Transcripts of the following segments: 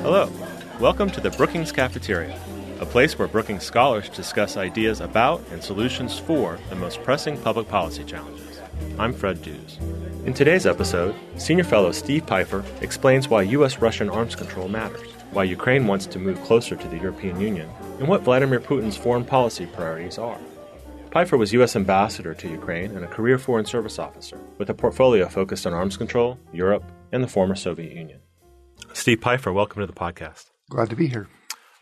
Hello, welcome to the Brookings Cafeteria, a place where Brookings scholars discuss ideas about and solutions for the most pressing public policy challenges. I'm Fred Dews. In today's episode, Senior Fellow Steve Pifer explains why U.S. Russian arms control matters, why Ukraine wants to move closer to the European Union, and what Vladimir Putin's foreign policy priorities are. Pifer was U.S. Ambassador to Ukraine and a career Foreign Service officer, with a portfolio focused on arms control, Europe, and the former Soviet Union. Steve Pifer, welcome to the podcast. Glad to be here.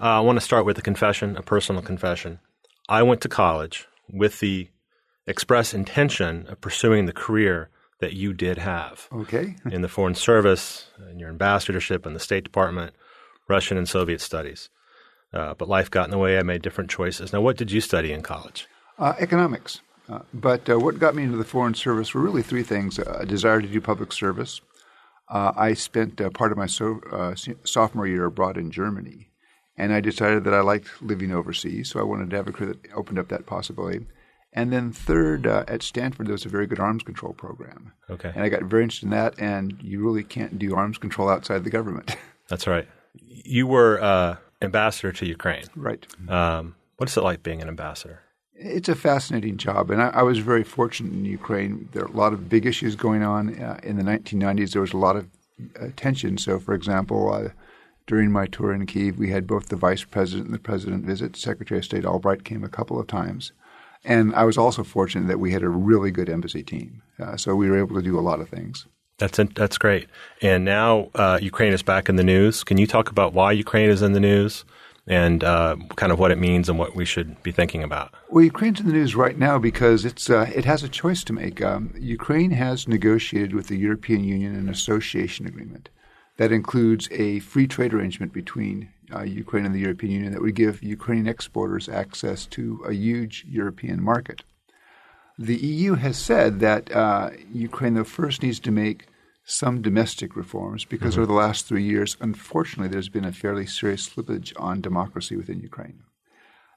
Uh, I want to start with a confession, a personal confession. I went to college with the express intention of pursuing the career that you did have. Okay. in the Foreign Service, in your ambassadorship in the State Department, Russian and Soviet studies. Uh, but life got in the way. I made different choices. Now, what did you study in college? Uh, economics. Uh, but uh, what got me into the Foreign Service were really three things a desire to do public service. Uh, I spent uh, part of my so, sophomore year abroad in Germany, and I decided that I liked living overseas, so I wanted to have a career that opened up that possibility. And then third, uh, at Stanford, there was a very good arms control program. Okay. And I got very interested in that, and you really can't do arms control outside the government. That's right. You were uh, ambassador to Ukraine. Right. Um, what is it like being an ambassador? It's a fascinating job, and I, I, was very fortunate in Ukraine. There are a lot of big issues going on. Uh, in the 1990s, there was a lot of uh, tension. So, for example, uh, during my tour in Kiev, we had both the vice president and the president visit. Secretary of State Albright came a couple of times. And I was also fortunate that we had a really good embassy team. Uh, so we were able to do a lot of things. That's that's great. And now uh, Ukraine is back in the news. Can you talk about why Ukraine is in the news? And uh, kind of what it means and what we should be thinking about? Well, Ukraine's in the news right now because it's uh, it has a choice to make. Um, Ukraine has negotiated with the European Union an association agreement that includes a free trade arrangement between uh, Ukraine and the European Union that would give Ukrainian exporters access to a huge European market. The EU has said that uh, Ukraine, though, first needs to make some domestic reforms because mm-hmm. over the last three years, unfortunately, there's been a fairly serious slippage on democracy within Ukraine.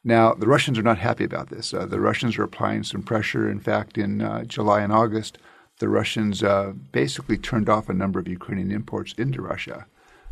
Now, the Russians are not happy about this. Uh, the Russians are applying some pressure. In fact, in uh, July and August, the Russians uh, basically turned off a number of Ukrainian imports into Russia.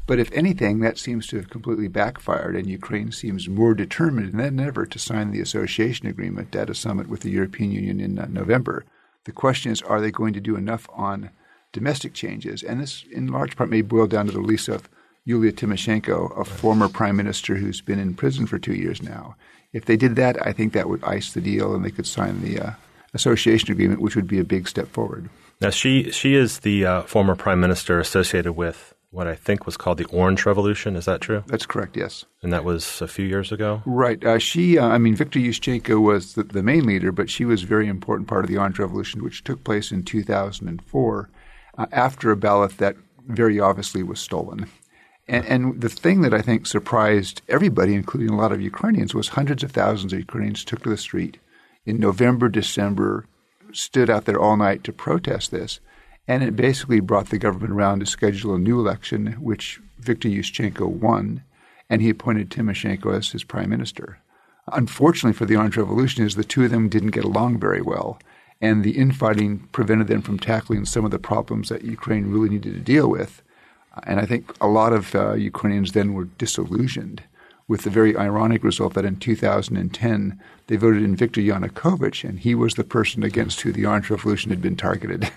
But if anything, that seems to have completely backfired, and Ukraine seems more determined than ever to sign the association agreement at a summit with the European Union in uh, November. The question is, are they going to do enough on domestic changes. And this, in large part, may boil down to the release of Yulia Tymoshenko, a former prime minister who's been in prison for two years now. If they did that, I think that would ice the deal and they could sign the uh, association agreement, which would be a big step forward. Now, she, she is the uh, former prime minister associated with what I think was called the Orange Revolution. Is that true? That's correct, yes. And that was a few years ago? Right. Uh, she, uh, I mean, Viktor Yushchenko was the, the, main leader, but she was a very important part of the Orange Revolution, which took place in 2004 uh, after a ballot that very obviously was stolen. And, and, the thing that I think surprised everybody, including a lot of Ukrainians, was hundreds of thousands of Ukrainians took to the street in November, December, stood out there all night to protest this. And it basically brought the government around to schedule a new election, which Viktor Yushchenko won, and he appointed Tymoshenko as his prime minister. Unfortunately for the Orange Revolution, is the two of them didn't get along very well and the infighting prevented them from tackling some of the problems that Ukraine really needed to deal with. And I think a lot of uh, Ukrainians then were disillusioned with the very ironic result that in 2010 they voted in Viktor Yanukovych, and he was the person against who the Orange Revolution had been targeted.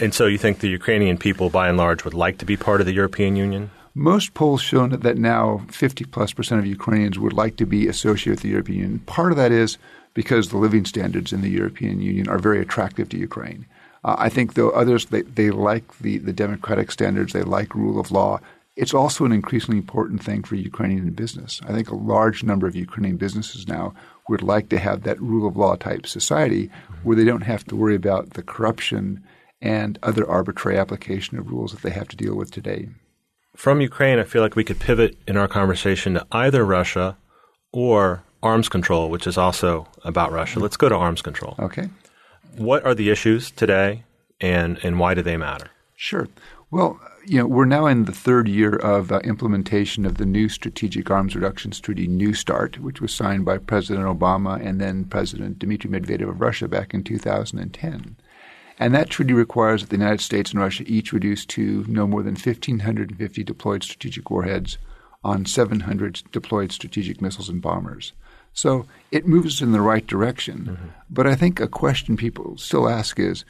And so you think the Ukrainian people, by and large, would like to be part of the European Union? Most polls show that now 50 plus percent of Ukrainians would like to be associated with the European Union. Part of that is because the living standards in the European Union are very attractive to Ukraine. Uh, I think, though, others they, they like the, the democratic standards, they like rule of law. It's also an increasingly important thing for Ukrainian business. I think a large number of Ukrainian businesses now would like to have that rule of law type society where they don't have to worry about the corruption and other arbitrary application of rules that they have to deal with today. From Ukraine, I feel like we could pivot in our conversation to either Russia or arms control, which is also about Russia. Let's go to arms control. Okay. What are the issues today and, and why do they matter? Sure. Well, you know, we're now in the third year of uh, implementation of the new Strategic Arms Reductions Treaty, New START, which was signed by President Obama and then President Dmitry Medvedev of Russia back in 2010. And that treaty requires that the United States and Russia each reduce to no more than 1,550 deployed strategic warheads on 700 deployed strategic missiles and bombers. So it moves in the right direction. Mm-hmm. But I think a question people still ask is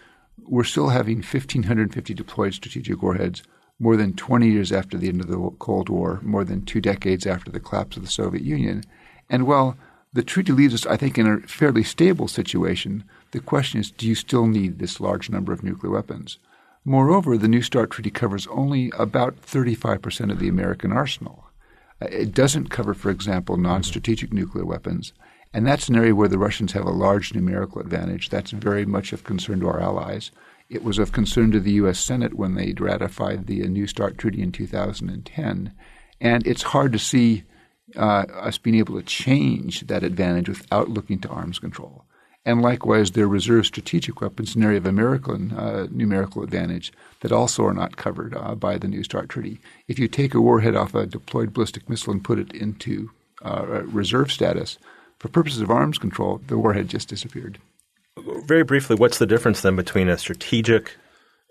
we're still having 1,550 deployed strategic warheads more than 20 years after the end of the Cold War, more than two decades after the collapse of the Soviet Union. And while the treaty leaves us, I think, in a fairly stable situation, the question is do you still need this large number of nuclear weapons? Moreover, the New START treaty covers only about 35% of the American arsenal. Uh, it doesn't cover, for example, non strategic nuclear weapons. And that's an area where the Russians have a large numerical advantage. That's very much of concern to our allies. It was of concern to the U.S. Senate when they ratified the New START treaty in 2010. And it's hard to see uh, us being able to change that advantage without looking to arms control. And likewise, their reserve strategic weapons, an area of American uh, numerical advantage that also are not covered uh, by the New START treaty. If you take a warhead off a deployed ballistic missile and put it into uh, reserve status, for purposes of arms control, the warhead just disappeared. Very briefly, what's the difference then between a strategic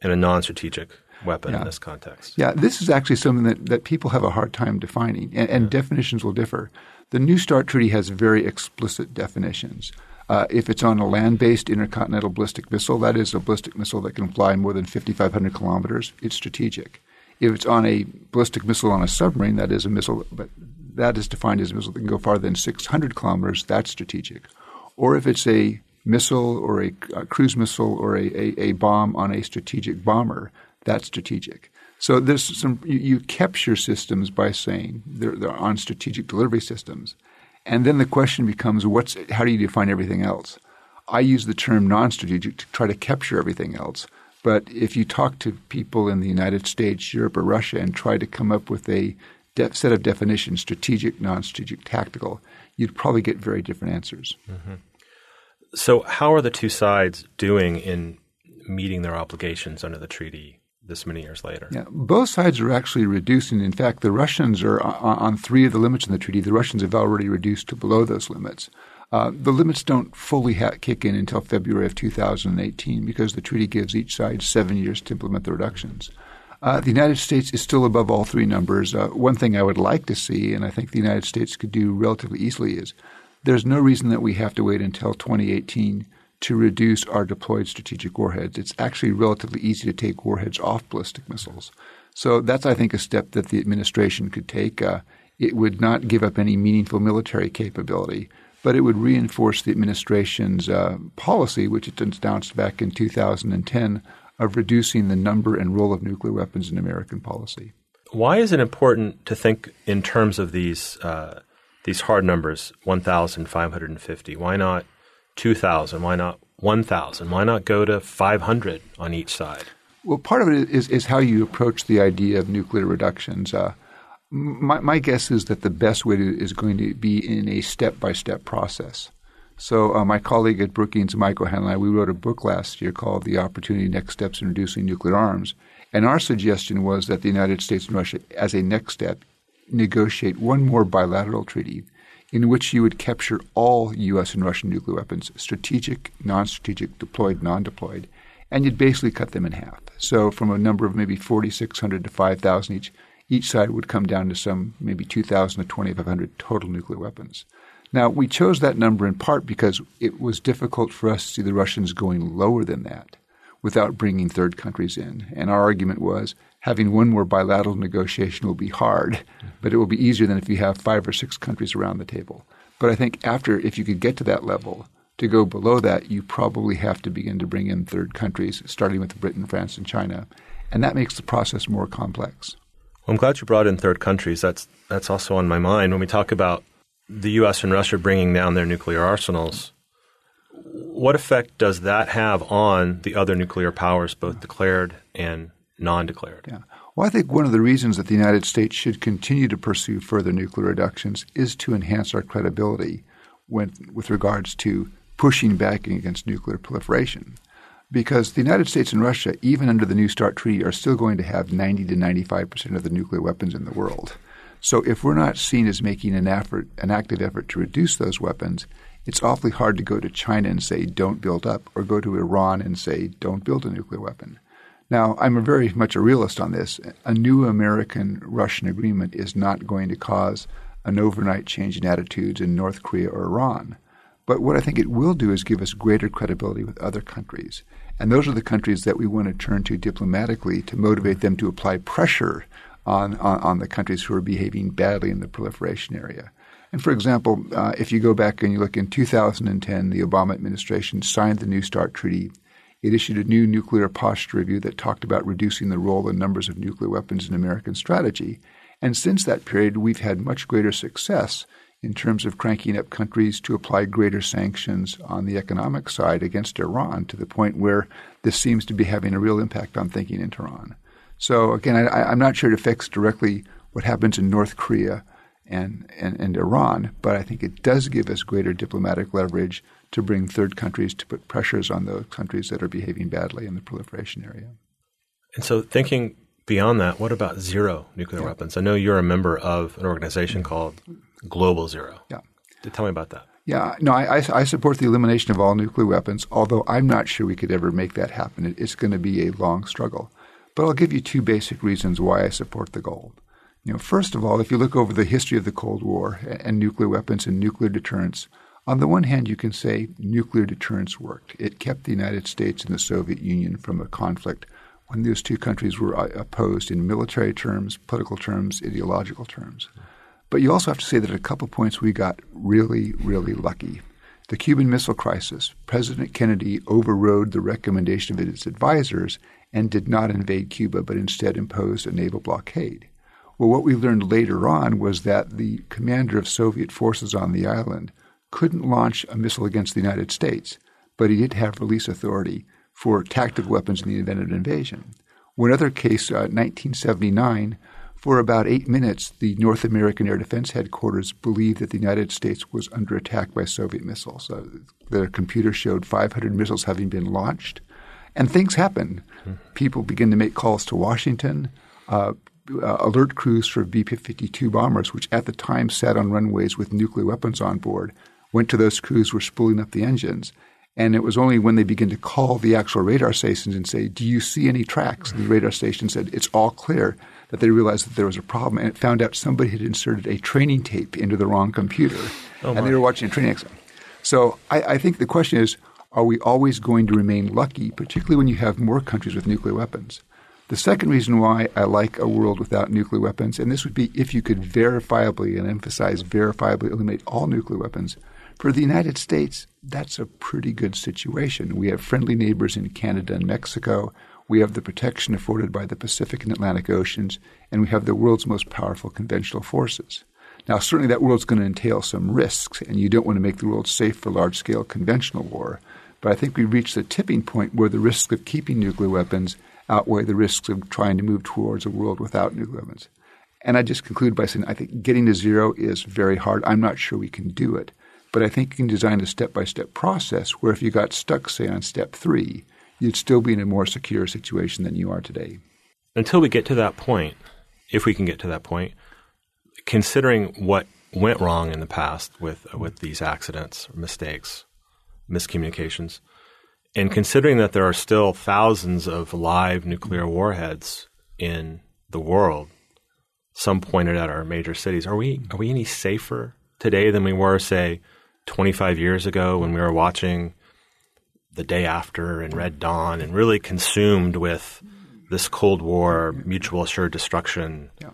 and a non strategic weapon yeah. in this context? Yeah, this is actually something that, that people have a hard time defining, and, and yeah. definitions will differ. The New START Treaty has very explicit definitions. Uh, if it's on a land based intercontinental ballistic missile, that is a ballistic missile that can fly more than 5,500 kilometers, it's strategic. If it's on a ballistic missile on a submarine, that is a missile, but that is defined as a missile that can go farther than 600 kilometers, that's strategic. Or if it's a missile or a, a cruise missile or a, a, a, bomb on a strategic bomber, that's strategic. So there's some you, you capture systems by saying they're, they're, on strategic delivery systems, and then the question becomes what's how do you define everything else? I use the term non-strategic to try to capture everything else. But if you talk to people in the United States, Europe, or Russia and try to come up with a set of definitions strategic, non strategic, tactical you'd probably get very different answers. Mm-hmm. So, how are the two sides doing in meeting their obligations under the treaty this many years later? Yeah, both sides are actually reducing. In fact, the Russians are on, on three of the limits in the treaty. The Russians have already reduced to below those limits. Uh, the limits don't fully ha- kick in until February of 2018 because the treaty gives each side seven years to implement the reductions. Uh, the United States is still above all three numbers. Uh, one thing I would like to see, and I think the United States could do relatively easily, is there's no reason that we have to wait until 2018 to reduce our deployed strategic warheads. It's actually relatively easy to take warheads off ballistic missiles. So that's, I think, a step that the administration could take. Uh, it would not give up any meaningful military capability, but it would reinforce the administration's uh, policy, which it announced back in 2010, of reducing the number and role of nuclear weapons in American policy. Why is it important to think in terms of these uh, these hard numbers, 1,550? Why not 2,000? Why not 1,000? Why not go to 500 on each side? Well, part of it is, is how you approach the idea of nuclear reductions. Uh, my, my, guess is that the best way to, is going to be in a step by step process. So uh, my colleague at Brookings, Michael O'Hanlon, we wrote a book last year called "The Opportunity: Next Steps in Reducing Nuclear Arms," and our suggestion was that the United States and Russia, as a next step, negotiate one more bilateral treaty in which you would capture all U.S. and Russian nuclear weapons, strategic, non-strategic, deployed, non-deployed, and you'd basically cut them in half. So from a number of maybe 4,600 to 5,000 each, each side would come down to some maybe 2,000 to 2,500 total nuclear weapons. Now, we chose that number in part because it was difficult for us to see the Russians going lower than that without bringing third countries in. And our argument was having one more bilateral negotiation will be hard, but it will be easier than if you have five or six countries around the table. But I think after, if you could get to that level, to go below that, you probably have to begin to bring in third countries, starting with Britain, France, and China. And that makes the process more complex. Well, I'm glad you brought in third countries. That's, that's also on my mind. When we talk about the U.S. and Russia bringing down their nuclear arsenals, what effect does that have on the other nuclear powers, both declared and non-declared? Yeah. Well, I think one of the reasons that the United States should continue to pursue further nuclear reductions is to enhance our credibility when, with regards to pushing back against nuclear proliferation. Because the United States and Russia, even under the New START Treaty, are still going to have 90 to 95 percent of the nuclear weapons in the world. So if we're not seen as making an effort, an active effort to reduce those weapons, it's awfully hard to go to China and say, don't build up, or go to Iran and say, don't build a nuclear weapon. Now, I'm very much a realist on this. A new American Russian agreement is not going to cause an overnight change in attitudes in North Korea or Iran. But what I think it will do is give us greater credibility with other countries. And those are the countries that we want to turn to diplomatically to motivate them to apply pressure on, on, on the countries who are behaving badly in the proliferation area. And for example, uh, if you go back and you look in 2010, the Obama administration signed the New START Treaty. It issued a new nuclear posture review that talked about reducing the role and numbers of nuclear weapons in American strategy. And since that period, we've had much greater success in terms of cranking up countries to apply greater sanctions on the economic side against Iran to the point where this seems to be having a real impact on thinking in Tehran. So again, I, am not sure it affects directly what happens in North Korea and, and, and Iran, but I think it does give us greater diplomatic leverage to bring third countries to put pressures on those countries that are behaving badly in the proliferation area. And so, thinking beyond that, what about zero nuclear yeah. weapons? I know you're a member of an organization called Global Zero. Yeah. Tell me about that. Yeah, no, I, I, support the elimination of all nuclear weapons, although I'm not sure we could ever make that happen. It's going to be a long struggle. But I'll give you two basic reasons why I support the goal. You know, first of all, if you look over the history of the Cold War and nuclear weapons and nuclear deterrence, on the one hand, you can say nuclear deterrence worked. It kept the United States and the Soviet Union from a conflict when those two countries were uh, opposed in military terms, political terms, ideological terms. But you also have to say that at a couple points we got really, really lucky. The Cuban Missile Crisis, President Kennedy overrode the recommendation of his advisors and did not invade Cuba, but instead imposed a naval blockade. Well, what we learned later on was that the commander of Soviet forces on the island couldn't launch a missile against the United States, but he did have release authority for tactical weapons in the event of an invasion. One other case, uh, 1979, for about eight minutes, the North American Air Defense Headquarters believed that the United States was under attack by Soviet missiles. Their computer showed 500 missiles having been launched. And things happen. Mm-hmm. People begin to make calls to Washington. Uh, uh, alert crews for B 52 bombers, which at the time sat on runways with nuclear weapons on board, went to those crews, were spooling up the engines. And it was only when they began to call the actual radar stations and say, Do you see any tracks? And the radar station said, It's all clear, that they realized that there was a problem. And it found out somebody had inserted a training tape into the wrong computer. Oh and they were watching a training exam. So I, I think the question is are we always going to remain lucky, particularly when you have more countries with nuclear weapons? The second reason why I like a world without nuclear weapons, and this would be if you could verifiably and emphasize verifiably eliminate all nuclear weapons, for the United States, that's a pretty good situation. We have friendly neighbors in Canada and Mexico. We have the protection afforded by the Pacific and Atlantic Oceans, and we have the world's most powerful conventional forces. Now, certainly that world's going to entail some risks, and you don't want to make the world safe for large scale conventional war. But I think we've reached the tipping point where the risks of keeping nuclear weapons outweigh the risks of trying to move towards a world without nuclear weapons. And I just conclude by saying I think getting to zero is very hard. I'm not sure we can do it. But I think you can design a step by step process where if you got stuck, say, on step three, you'd still be in a more secure situation than you are today. Until we get to that point, if we can get to that point, considering what went wrong in the past with with these accidents, mistakes, miscommunications, and considering that there are still thousands of live nuclear warheads in the world, some pointed at our major cities, are we are we any safer today than we were, say, 25 years ago when we were watching the day after and Red Dawn and really consumed with this Cold War mutual assured destruction yeah.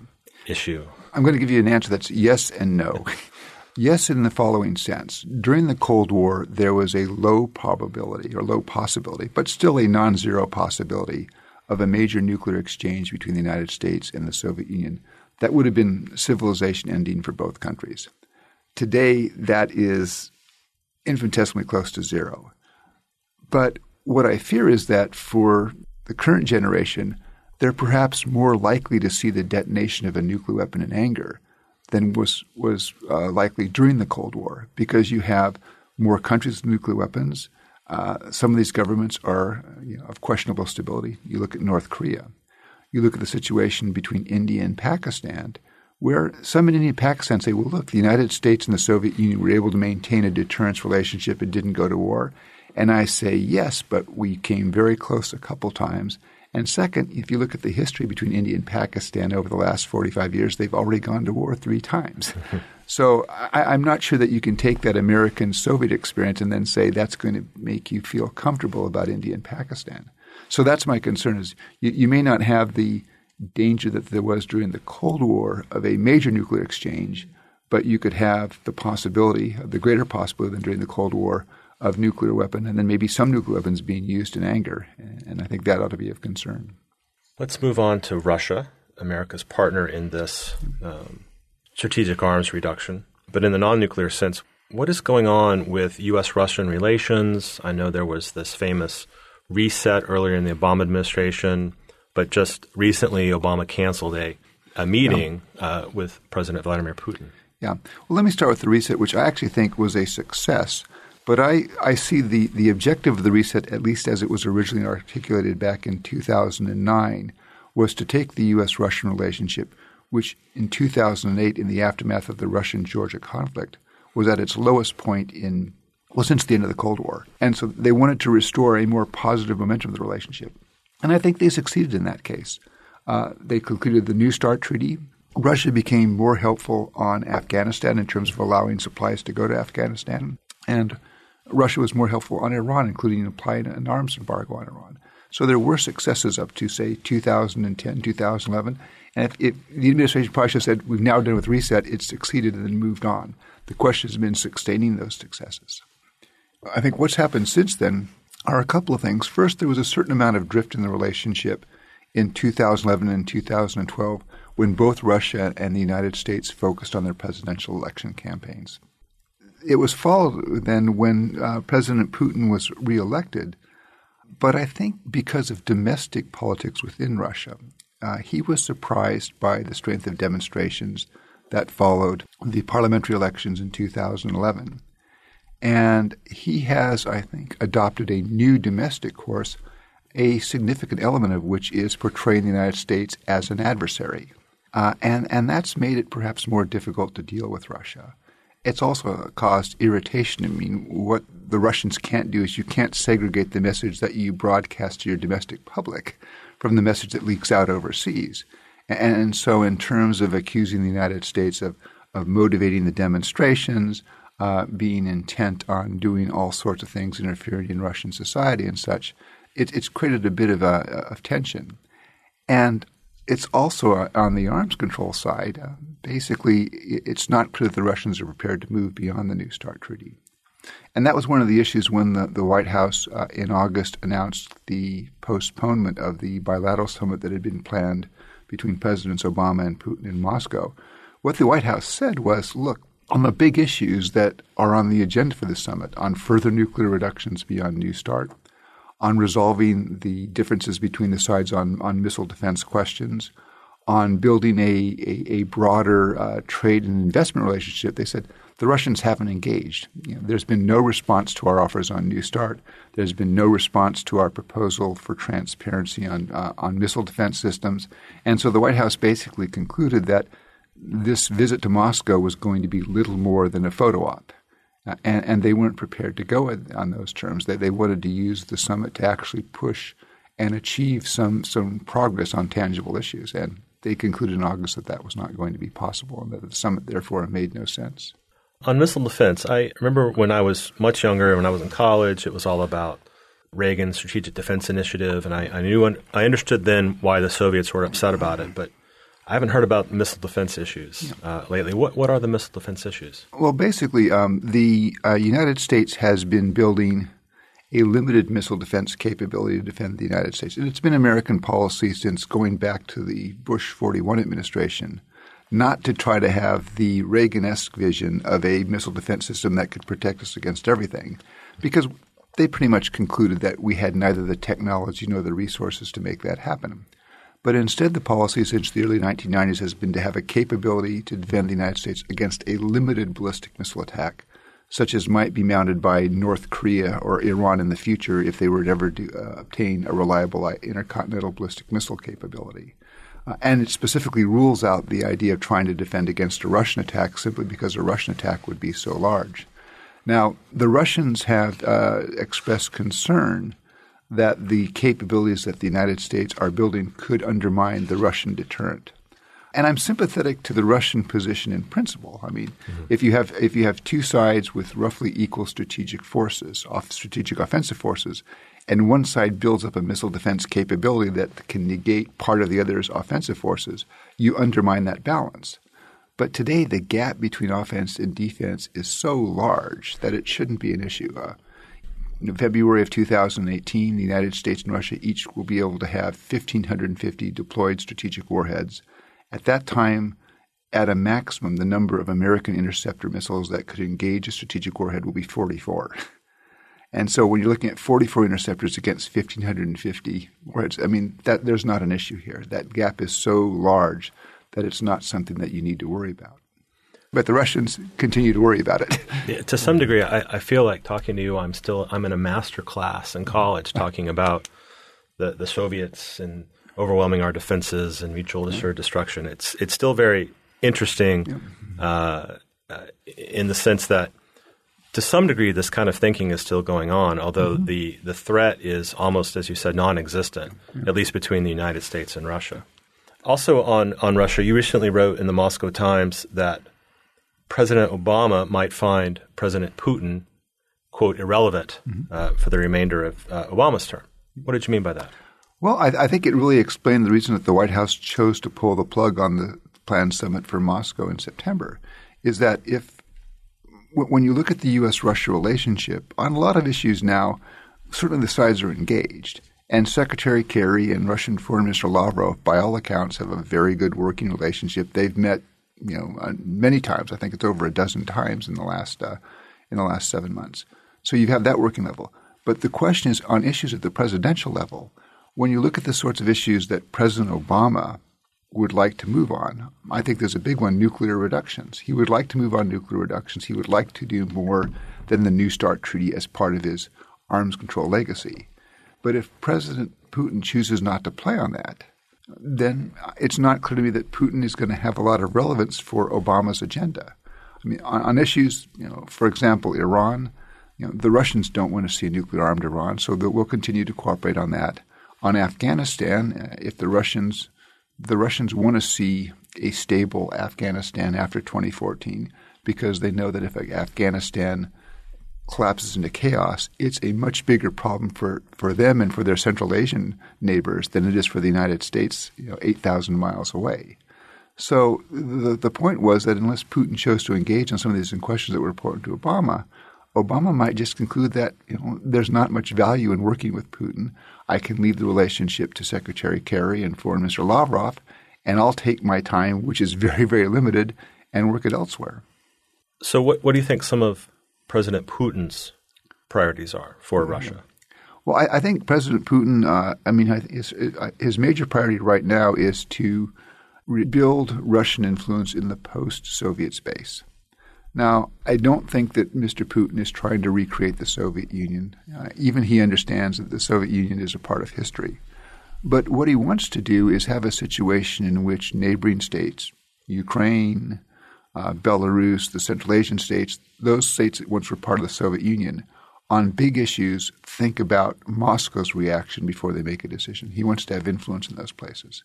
issue? I'm going to give you an answer that's yes and no. yes, in the following sense. During the Cold War, there was a low probability or low possibility, but still a non zero possibility of a major nuclear exchange between the United States and the Soviet Union that would have been civilization ending for both countries. Today, that is infinitesimally close to zero. But what I fear is that for the current generation, they're perhaps more likely to see the detonation of a nuclear weapon in anger than was was uh, likely during the Cold War, because you have more countries with nuclear weapons. Uh, some of these governments are you know, of questionable stability. You look at North Korea. You look at the situation between India and Pakistan, where some in India Pakistan say, well, look, the United States and the Soviet Union were able to maintain a deterrence relationship and didn't go to war. And I say, yes, but we came very close a couple times. And second, if you look at the history between India and Pakistan over the last 45 years, they've already gone to war three times. so I, am not sure that you can take that American Soviet experience and then say that's going to make you feel comfortable about India and Pakistan. So that's my concern is you, you may not have the danger that there was during the Cold War of a major nuclear exchange, but you could have the possibility, the greater possibility than during the Cold War, of nuclear weapon, and then maybe some nuclear weapons being used in anger. And I think that ought to be of concern. Let's move on to Russia, America's partner in this um, strategic arms reduction. But in the non nuclear sense, what is going on with U.S. Russian relations? I know there was this famous reset earlier in the Obama administration. But just recently, Obama canceled a, a meeting yeah. uh, with President Vladimir Putin. Yeah. Well, let me start with the reset, which I actually think was a success. But I, I see the, the objective of the reset, at least as it was originally articulated back in 2009, was to take the U.S. Russian relationship, which in 2008, in the aftermath of the Russian Georgia conflict, was at its lowest point in, well, since the end of the Cold War. And so they wanted to restore a more positive momentum of the relationship. And I think they succeeded in that case. Uh, they concluded the New START Treaty. Russia became more helpful on Afghanistan in terms of allowing supplies to go to Afghanistan. And Russia was more helpful on Iran, including applying an arms embargo on Iran. So there were successes up to, say, 2010, 2011. And if, if the administration probably said, we've now done with reset, it's succeeded and then moved on. The question has been sustaining those successes. I think what's happened since then are a couple of things. First, there was a certain amount of drift in the relationship in 2011 and 2012 when both Russia and the United States focused on their presidential election campaigns. It was followed then when uh, President Putin was reelected, but I think because of domestic politics within Russia, uh, he was surprised by the strength of demonstrations that followed the parliamentary elections in 2011. And he has, I think, adopted a new domestic course, a significant element of which is portraying the United States as an adversary. Uh, and, and that's made it perhaps more difficult to deal with Russia. It's also caused irritation. I mean, what the Russians can't do is you can't segregate the message that you broadcast to your domestic public from the message that leaks out overseas. And, so, in terms of accusing the United States of, of motivating the demonstrations, uh, being intent on doing all sorts of things, interfering in Russian society and such, it, it's created a bit of, a, of tension. And it's also uh, on the arms control side. Uh, basically, it's not clear that the Russians are prepared to move beyond the New START treaty. And that was one of the issues when the, the White House uh, in August announced the postponement of the bilateral summit that had been planned between Presidents Obama and Putin in Moscow. What the White House said was look, on the big issues that are on the agenda for the summit, on further nuclear reductions beyond New START, on resolving the differences between the sides on, on missile defense questions, on building a, a, a broader uh, trade and investment relationship, they said the Russians haven't engaged. You know, there's been no response to our offers on New START. There's been no response to our proposal for transparency on uh, on missile defense systems. And so the White House basically concluded that this visit to Moscow was going to be little more than a photo op. Uh, and, and, they weren't prepared to go on those terms. They, they wanted to use the summit to actually push and achieve some, some progress on tangible issues. And they concluded in August that that was not going to be possible and that the summit, therefore, made no sense. On missile defense, I remember when I was much younger, when I was in college, it was all about Reagan's Strategic Defense Initiative, and I, I knew I understood then why the Soviets were upset about it. But I haven't heard about missile defense issues uh, lately. What what are the missile defense issues? Well, basically, um, the uh, United States has been building a limited missile defense capability to defend the United States. And it's been American policy since going back to the Bush 41 administration not to try to have the Reagan-esque vision of a missile defense system that could protect us against everything, because they pretty much concluded that we had neither the technology nor the resources to make that happen. But instead, the policy since the early 1990s has been to have a capability to defend the United States against a limited ballistic missile attack, such as might be mounted by North Korea or Iran in the future if they were to ever do, uh, obtain a reliable intercontinental ballistic missile capability. Uh, and it specifically rules out the idea of trying to defend against a Russian attack simply because a Russian attack would be so large. Now, the Russians have uh, expressed concern that the capabilities that the United States are building could undermine the Russian deterrent. And I'm sympathetic to the Russian position in principle. I mean, mm-hmm. if you have if you have two sides with roughly equal strategic forces, off strategic offensive forces, and one side builds up a missile defense capability that can negate part of the other's offensive forces, you undermine that balance. But today, the gap between offense and defense is so large that it shouldn't be an issue. Uh, in February of 2018, the United States and Russia each will be able to have 1,550 deployed strategic warheads. At that time, at a maximum, the number of American interceptor missiles that could engage a strategic warhead will be 44. And so when you're looking at 44 interceptors against 1,550 warheads, I mean, that there's not an issue here. That gap is so large that it's not something that you need to worry about. But the Russians continue to worry about it. Yeah, to some degree, I, I, feel like talking to you, I'm still I'm in a master class in college talking about the, the Soviets and overwhelming our defenses and mutual assured destruction. It's it's still very interesting uh, uh, in the sense that to some degree this kind of thinking is still going on, although mm-hmm. the, the threat is almost, as you said, non-existent, yeah. at least between the United States and Russia. Also on, on Russia, you recently wrote in the Moscow Times that President Obama might find President Putin, quote, irrelevant mm-hmm. uh, for the remainder of uh, Obama's term. What did you mean by that? Well, I, I, think it really explained the reason that the White House chose to pull the plug on the planned summit for Moscow in September is that if when you look at the U.S. Russia relationship, on a lot of issues now, certainly the sides are engaged. And Secretary Kerry and Russian Foreign Minister Lavrov, by all accounts, have a very good working relationship. They've met, you know, uh, many times. I think it's over a dozen times in the last uh, in the last seven months. So you have that working level. But the question is on issues at the presidential level. When you look at the sorts of issues that President Obama would like to move on, I think there's a big one: nuclear reductions. He would like to move on nuclear reductions. He would like to do more than the New START treaty as part of his arms control legacy. But if President Putin chooses not to play on that, then it's not clear to me that Putin is going to have a lot of relevance for Obama's agenda. I mean, on, on issues, you know, for example, Iran, you know, the Russians don't want to see a nuclear armed Iran, so we'll continue to cooperate on that. On Afghanistan, uh, if the Russians the Russians want to see a stable Afghanistan after 2014 because they know that if Afghanistan collapses into chaos, it's a much bigger problem for, for them and for their Central Asian neighbors than it is for the United States, you know, 8,000 miles away. So the, the point was that unless Putin chose to engage on some of these questions that were important to Obama, Obama might just conclude that you know, there's not much value in working with Putin. I can leave the relationship to Secretary Kerry and Foreign Minister Lavrov, and I'll take my time, which is very, very limited, and work it elsewhere. So, what, what do you think some of President Putin's priorities are for Russia? Well, I, I, think President Putin, uh, I mean, his, his major priority right now is to rebuild Russian influence in the post Soviet space. Now, I don't think that Mr. Putin is trying to recreate the Soviet Union. Uh, even he understands that the Soviet Union is a part of history. But what he wants to do is have a situation in which neighboring states, Ukraine, uh, Belarus, the Central Asian states, those states that once were part of the Soviet Union, on big issues, think about Moscow's reaction before they make a decision. He wants to have influence in those places.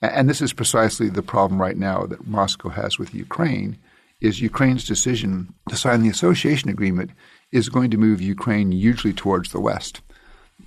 And this is precisely the problem right now that Moscow has with Ukraine is Ukraine's decision to sign the association agreement is going to move Ukraine hugely towards the West.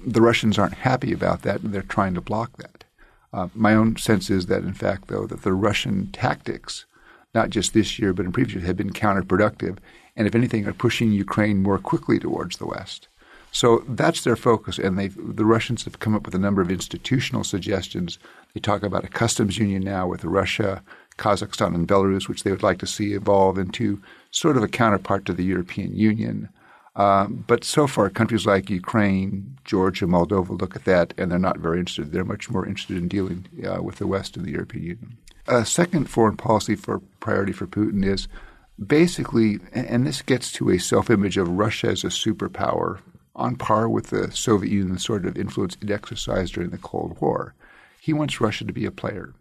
The Russians aren't happy about that, and they're trying to block that. Uh, my own sense is that, in fact, though, that the Russian tactics not just this year, but in previous years, have been counterproductive, and if anything, are pushing Ukraine more quickly towards the West. So that's their focus, and the Russians have come up with a number of institutional suggestions. They talk about a customs union now with Russia, Kazakhstan, and Belarus, which they would like to see evolve into sort of a counterpart to the European Union. Uh, but so far, countries like Ukraine, Georgia, Moldova look at that, and they're not very interested. They're much more interested in dealing uh, with the West and the European Union. A second foreign policy for priority for Putin is basically, and this gets to a self image of Russia as a superpower on par with the Soviet Union the sort of influence it exercised during the Cold War. He wants Russia to be a player.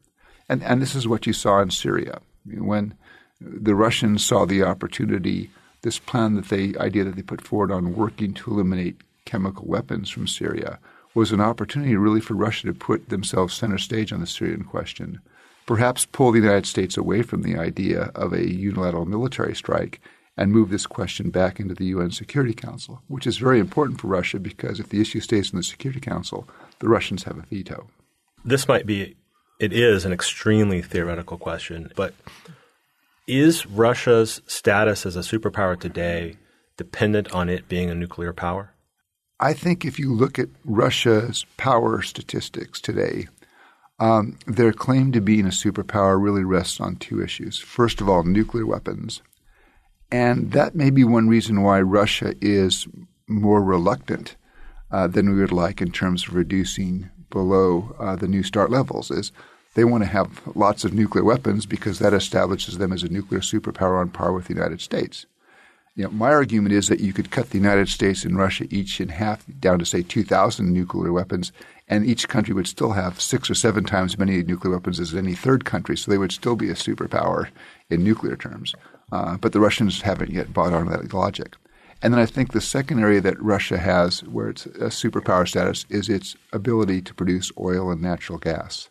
And, and this is what you saw in Syria. When the Russians saw the opportunity, this plan that they idea that they put forward on working to eliminate chemical weapons from Syria was an opportunity really for Russia to put themselves center stage on the Syrian question, perhaps pull the United States away from the idea of a unilateral military strike and move this question back into the UN Security Council, which is very important for Russia because if the issue stays in the Security Council, the Russians have a veto. This might be, it is an extremely theoretical question, but is Russia's status as a superpower today dependent on it being a nuclear power? I think if you look at Russia's power statistics today, um, their claim to being a superpower really rests on two issues. First of all, nuclear weapons. And that may be one reason why Russia is more reluctant uh, than we would like in terms of reducing below uh, the New START levels is they want to have lots of nuclear weapons because that establishes them as a nuclear superpower on par with the United States. You know, my argument is that you could cut the United States and Russia each in half down to say 2,000 nuclear weapons, and each country would still have six or seven times as many nuclear weapons as any third country, so they would still be a superpower in nuclear terms. Uh, but the Russians haven't yet bought on that logic. And then I think the second area that Russia has where it's a superpower status is its ability to produce oil and natural gas.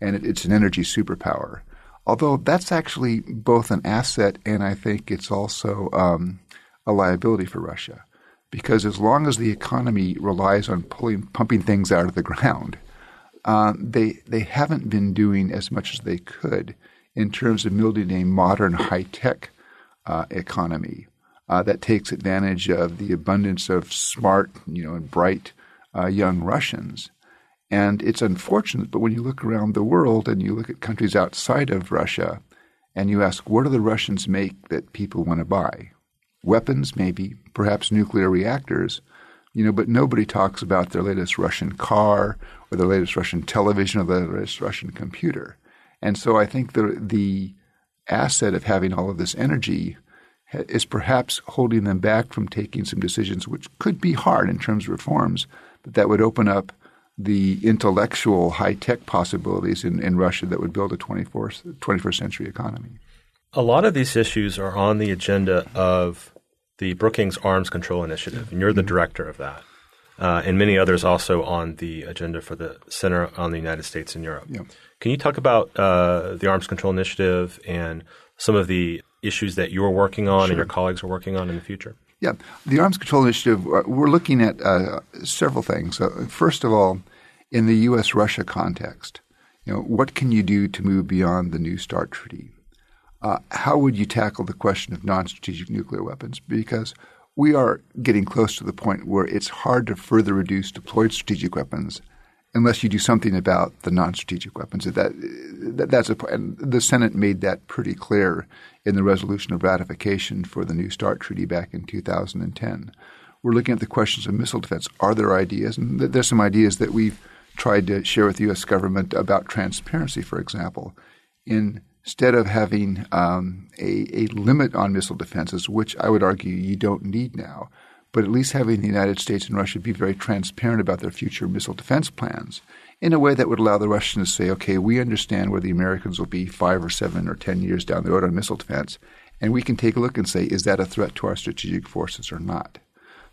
And it, it's an energy superpower although that's actually both an asset and I think it's also um, a liability for Russia. Because as long as the economy relies on pulling, pumping things out of the ground, uh, they they haven't been doing as much as they could in terms of building a modern, high tech uh, economy uh, that takes advantage of the abundance of smart, you know, and bright uh, young Russians and it's unfortunate, but when you look around the world and you look at countries outside of Russia and you ask, what do the Russians make that people want to buy? Weapons, maybe, perhaps nuclear reactors, you know, but nobody talks about their latest Russian car or their latest Russian television or their latest Russian computer. And so I think the, the asset of having all of this energy is perhaps holding them back from taking some decisions which could be hard in terms of reforms, but that would open up the intellectual high tech possibilities in, in Russia that would build a 24th, 21st century economy. A lot of these issues are on the agenda of the Brookings Arms Control Initiative, and you're the mm-hmm. director of that. Uh, and many others also on the agenda for the Center on the United States and Europe. Yeah. Can you talk about uh, the Arms Control Initiative and some of the issues that you're working on sure. and your colleagues are working on in the future? Yeah, the Arms Control Initiative, uh, we're looking at uh, several things. Uh, first of all, in the U.S. Russia context, you know, what can you do to move beyond the New START treaty? Uh, how would you tackle the question of non strategic nuclear weapons? Because we are getting close to the point where it's hard to further reduce deployed strategic weapons unless you do something about the non-strategic weapons. That, that that's a, and the Senate made that pretty clear in the resolution of ratification for the New START treaty back in 2010. We're looking at the questions of missile defense. Are there ideas? And there's some ideas that we've tried to share with the U.S. government about transparency, for example. Instead of having um, a, a limit on missile defenses, which I would argue you don't need now, but at least having the United States and Russia be very transparent about their future missile defense plans in a way that would allow the Russians to say, okay, we understand where the Americans will be five or seven or ten years down the road on missile defense, and we can take a look and say, is that a threat to our strategic forces or not?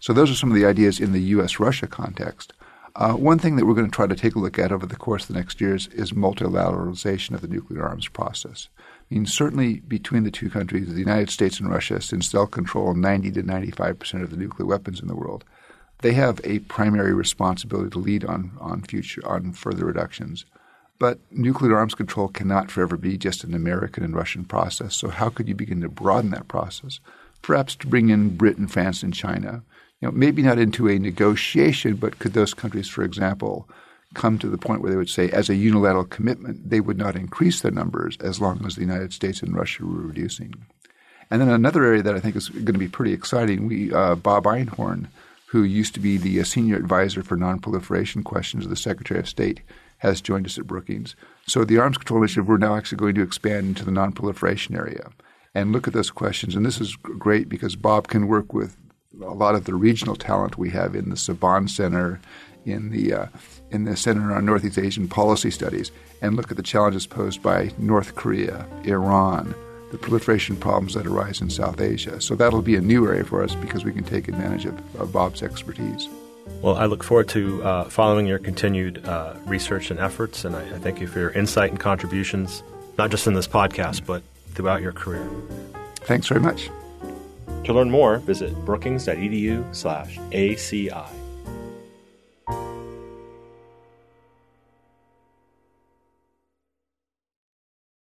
So those are some of the ideas in the U.S. Russia context. Uh, one thing that we're going to try to take a look at over the course of the next years is multilateralization of the nuclear arms process. I mean, certainly between the two countries, the United States and Russia, since they'll control 90 to 95 percent of the nuclear weapons in the world, they have a primary responsibility to lead on, on future on further reductions. But nuclear arms control cannot forever be just an American and Russian process. So how could you begin to broaden that process? Perhaps to bring in Britain, France, and China you know, maybe not into a negotiation, but could those countries, for example, come to the point where they would say, as a unilateral commitment, they would not increase their numbers as long as the United States and Russia were reducing. And then another area that I think is going to be pretty exciting, we uh, Bob Einhorn, who used to be the uh, senior advisor for nonproliferation questions of the Secretary of State, has joined us at Brookings. So the arms control initiative, we're now actually going to expand into the nonproliferation area and look at those questions. And this is great because Bob can work with a lot of the regional talent we have in the Saban Center, in the uh, in the Center on Northeast Asian Policy Studies, and look at the challenges posed by North Korea, Iran, the proliferation problems that arise in South Asia. So that'll be a new area for us because we can take advantage of, of Bob's expertise. Well, I look forward to uh, following your continued uh, research and efforts, and I, I thank you for your insight and contributions, not just in this podcast, but throughout your career. Thanks very much. To learn more, visit brookings.edu slash ACI.